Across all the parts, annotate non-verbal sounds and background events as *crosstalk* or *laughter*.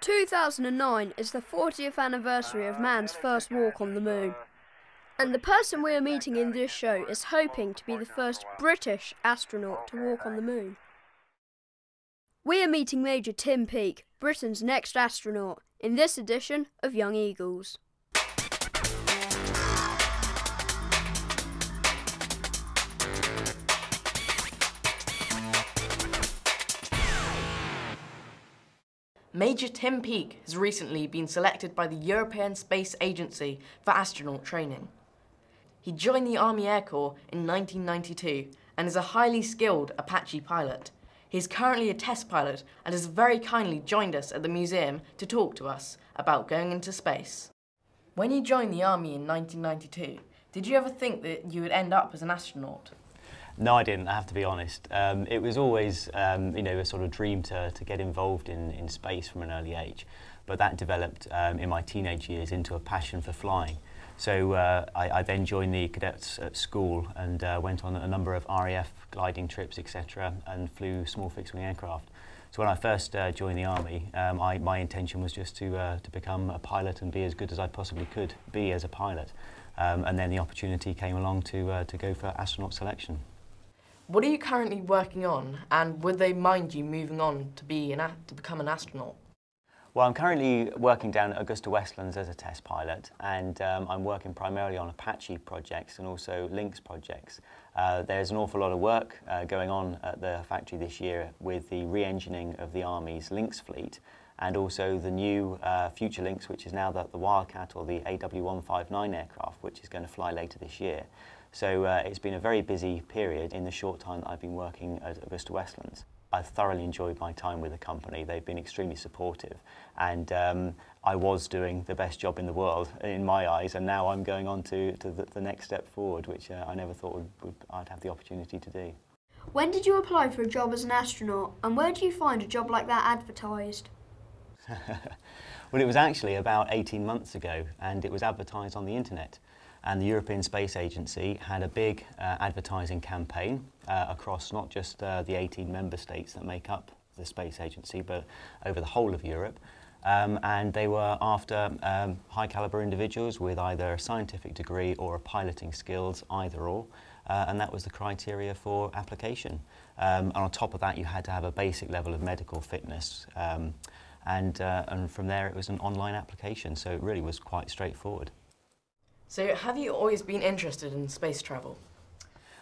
2009 is the 40th anniversary of man's first walk on the moon. And the person we are meeting in this show is hoping to be the first British astronaut to walk on the moon. We are meeting Major Tim Peake, Britain's next astronaut, in this edition of Young Eagles. Major Tim Peake has recently been selected by the European Space Agency for astronaut training. He joined the Army Air Corps in 1992 and is a highly skilled Apache pilot. He is currently a test pilot and has very kindly joined us at the museum to talk to us about going into space. When you joined the Army in 1992, did you ever think that you would end up as an astronaut? No, I didn't. I have to be honest. Um, it was always, um, you know, a sort of dream to, to get involved in, in space from an early age. But that developed um, in my teenage years into a passion for flying. So uh, I, I then joined the cadets at school and uh, went on a number of RAF gliding trips, etc., and flew small fixed-wing aircraft. So when I first uh, joined the army, um, I, my intention was just to uh, to become a pilot and be as good as I possibly could be as a pilot. Um, and then the opportunity came along to uh, to go for astronaut selection. What are you currently working on, and would they mind you moving on to be an to become an astronaut? Well, I'm currently working down at AgustaWestlands as a test pilot, and um, I'm working primarily on Apache projects and also Lynx projects. Uh, there's an awful lot of work uh, going on at the factory this year with the re-engineering of the Army's Lynx fleet, and also the new uh, Future Lynx, which is now the, the Wildcat or the AW159 aircraft, which is going to fly later this year. So uh, it's been a very busy period in the short time that I've been working at AgustaWestlands. I've thoroughly enjoyed my time with the company. They've been extremely supportive, and um, I was doing the best job in the world *laughs* in my eyes. And now I'm going on to, to the, the next step forward, which uh, I never thought would, would, I'd have the opportunity to do. When did you apply for a job as an astronaut, and where do you find a job like that advertised? *laughs* well, it was actually about 18 months ago, and it was advertised on the internet and the European Space Agency had a big uh, advertising campaign uh, across not just uh, the 18 member states that make up the Space Agency, but over the whole of Europe. Um, and they were after um, high caliber individuals with either a scientific degree or a piloting skills, either or. Uh, and that was the criteria for application. Um, and on top of that, you had to have a basic level of medical fitness. Um, and, uh, and from there, it was an online application, so it really was quite straightforward. So, have you always been interested in space travel?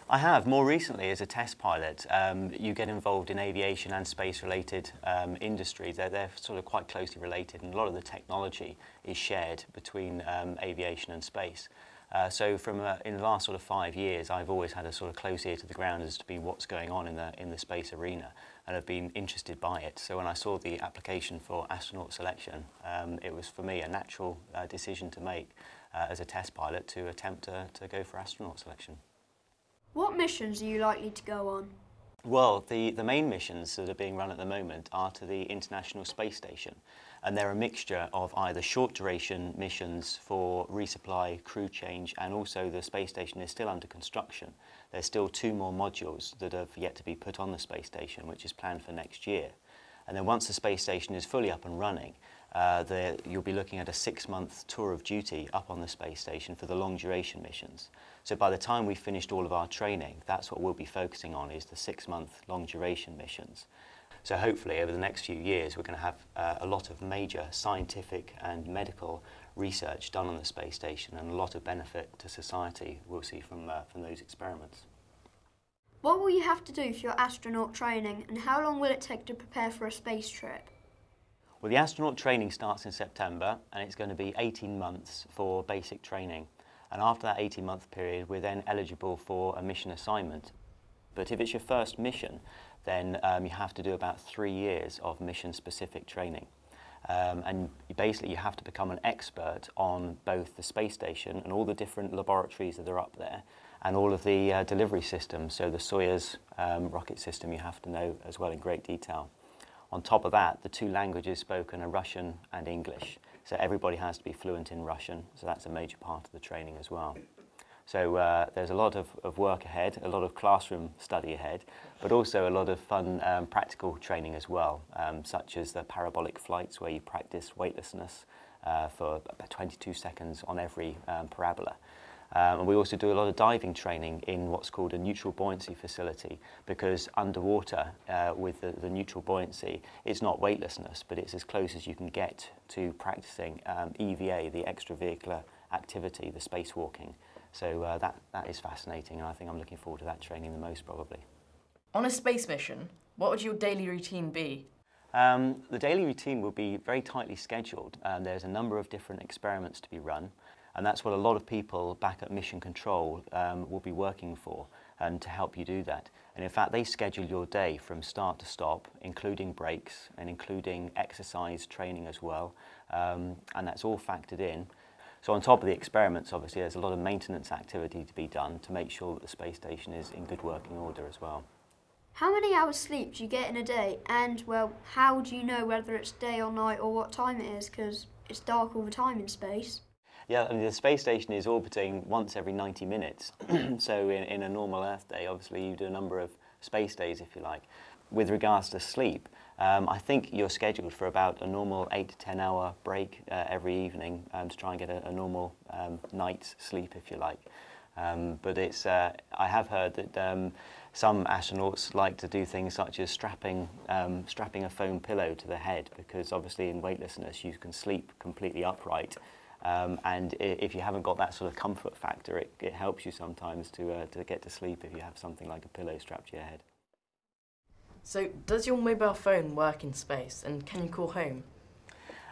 I have. More recently, as a test pilot, um, you get involved in aviation and space-related um, industries. They're, they're sort of quite closely related, and a lot of the technology is shared between um, aviation and space. Uh, so, from uh, in the last sort of five years, I've always had a sort of close ear to the ground as to be what's going on in the in the space arena, and have been interested by it. So, when I saw the application for astronaut selection, um, it was for me a natural uh, decision to make uh, as a test pilot to attempt to, to go for astronaut selection. What missions are you likely to go on? Well, the, the main missions that are being run at the moment are to the International Space Station, and they're a mixture of either short duration missions for resupply, crew change, and also the space station is still under construction. There's still two more modules that have yet to be put on the space station, which is planned for next year. And then once the space station is fully up and running, uh, the, you'll be looking at a six-month tour of duty up on the space station for the long duration missions. So by the time we've finished all of our training, that's what we'll be focusing on is the six-month long duration missions. So hopefully over the next few years we're going to have uh, a lot of major scientific and medical research done on the space station and a lot of benefit to society we'll see from, uh, from those experiments. What will you have to do for your astronaut training and how long will it take to prepare for a space trip? Well, the astronaut training starts in September and it's going to be 18 months for basic training. And after that 18 month period, we're then eligible for a mission assignment. But if it's your first mission, then um, you have to do about three years of mission specific training. Um, and basically, you have to become an expert on both the space station and all the different laboratories that are up there, and all of the uh, delivery systems. So, the Soyuz um, rocket system you have to know as well in great detail. On top of that, the two languages spoken are Russian and English. So everybody has to be fluent in Russian, so that's a major part of the training as well. So uh, there's a lot of, of work ahead, a lot of classroom study ahead, but also a lot of fun um, practical training as well, um, such as the parabolic flights where you practice weightlessness uh, for about 22 seconds on every um, parabola. Um, and we also do a lot of diving training in what's called a neutral buoyancy facility because underwater uh, with the, the neutral buoyancy, it's not weightlessness, but it's as close as you can get to practicing um, EVA, the extravehicular activity, the spacewalking. So uh, that, that is fascinating, and I think I'm looking forward to that training the most probably. On a space mission, what would your daily routine be? Um, the daily routine will be very tightly scheduled. Um, there's a number of different experiments to be run, and that's what a lot of people back at Mission Control um, will be working for and to help you do that. And in fact, they schedule your day from start to stop, including breaks and including exercise training as well, um, and that's all factored in. So on top of the experiments, obviously, there's a lot of maintenance activity to be done to make sure that the space station is in good working order as well. How many hours sleep do you get in a day? And, well, how do you know whether it's day or night or what time it is? Because it's dark all the time in space. Yeah, I mean, the space station is orbiting once every 90 minutes. *clears throat* so in, in a normal Earth day, obviously, you do a number of space days, if you like. With regards to sleep, um, I think you're scheduled for about a normal eight to 10 hour break uh, every evening um, to try and get a, a normal um, night's sleep, if you like. Um, but it's, uh, I have heard that um, some astronauts like to do things such as strapping, um, strapping a foam pillow to the head because obviously in weightlessness you can sleep completely upright. Um, and if you haven't got that sort of comfort factor, it, it helps you sometimes to, uh, to get to sleep if you have something like a pillow strapped to your head. So, does your mobile phone work in space and can you call home?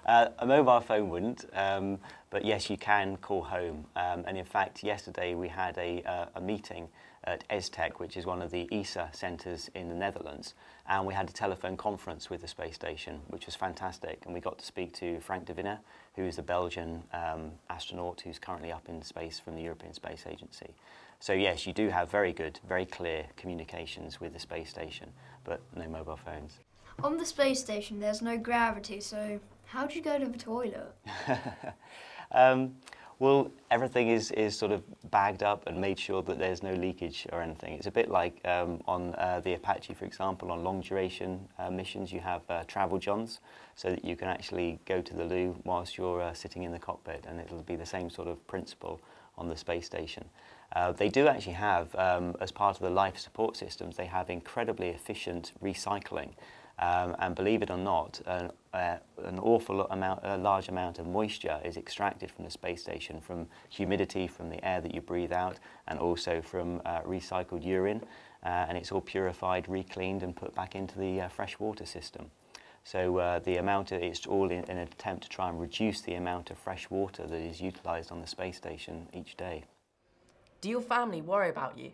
Uh, a mobile phone wouldn't, um, but yes, you can call home. Um, and in fact, yesterday we had a, uh, a meeting at ESTEC, which is one of the ESA centres in the Netherlands, and we had a telephone conference with the space station, which was fantastic. And we got to speak to Frank de Winne, who is a Belgian um, astronaut who's currently up in space from the European Space Agency. So yes, you do have very good, very clear communications with the space station, but no mobile phones. On the space station, there's no gravity, so how do you go to the toilet? *laughs* um, well, everything is, is sort of bagged up and made sure that there's no leakage or anything. It's a bit like um, on uh, the Apache, for example, on long duration uh, missions, you have uh, travel johns so that you can actually go to the loo whilst you're uh, sitting in the cockpit, and it'll be the same sort of principle on the space station. Uh, they do actually have, um, as part of the life support systems, they have incredibly efficient recycling. Um, and believe it or not, uh, uh, an awful amount, a large amount of moisture is extracted from the space station from humidity, from the air that you breathe out, and also from uh, recycled urine. Uh, and it's all purified, recleaned, and put back into the uh, freshwater system. So uh, the amount of, it's all in, in, an attempt to try and reduce the amount of fresh water that is utilised on the space station each day. Do your family worry about you?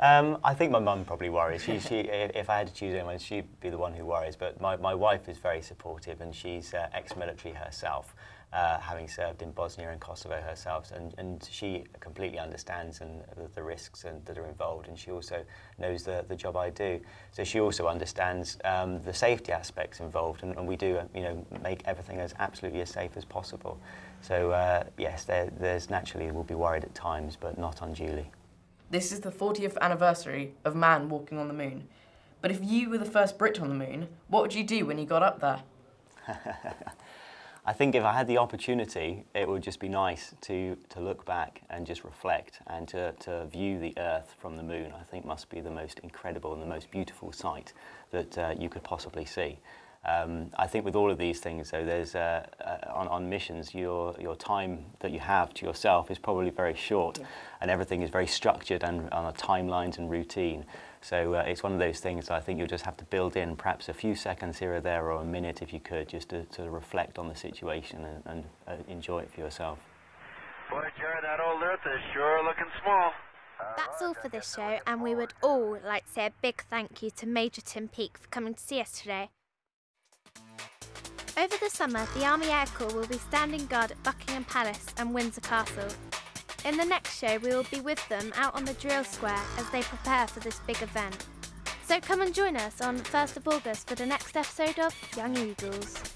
Um, I think my mum probably worries. She, she, *laughs* if I had to choose anyone, she'd be the one who worries. But my, my wife is very supportive, and she's uh, ex-military herself, uh, having served in Bosnia and Kosovo herself, and, and she completely understands and the, the risks and, that are involved, and she also knows the, the job I do. So she also understands um, the safety aspects involved, and, and we do, you know, make everything as absolutely as safe as possible. So uh, yes, there, there's naturally will be worried at times, but not unduly. This is the 40th anniversary of man walking on the moon. But if you were the first Brit on the moon, what would you do when you got up there? *laughs* I think if I had the opportunity, it would just be nice to, to look back and just reflect and to, to view the Earth from the moon. I think must be the most incredible and the most beautiful sight that uh, you could possibly see. Um, I think with all of these things, though, there's uh, uh, on, on missions, your your time that you have to yourself is probably very short, yeah. and everything is very structured and on a timelines and routine. So uh, it's one of those things I think you'll just have to build in perhaps a few seconds here or there, or a minute if you could, just to, to reflect on the situation and, and uh, enjoy it for yourself. Boy, Jerry, that old Earth is sure looking small. That's all for this show, and we would all like to say a big thank you to Major Tim Peake for coming to see us today. Over the summer, the Army Air Corps will be standing guard at Buckingham Palace and Windsor Castle. In the next show, we will be with them out on the drill square as they prepare for this big event. So come and join us on 1st of August for the next episode of Young Eagles.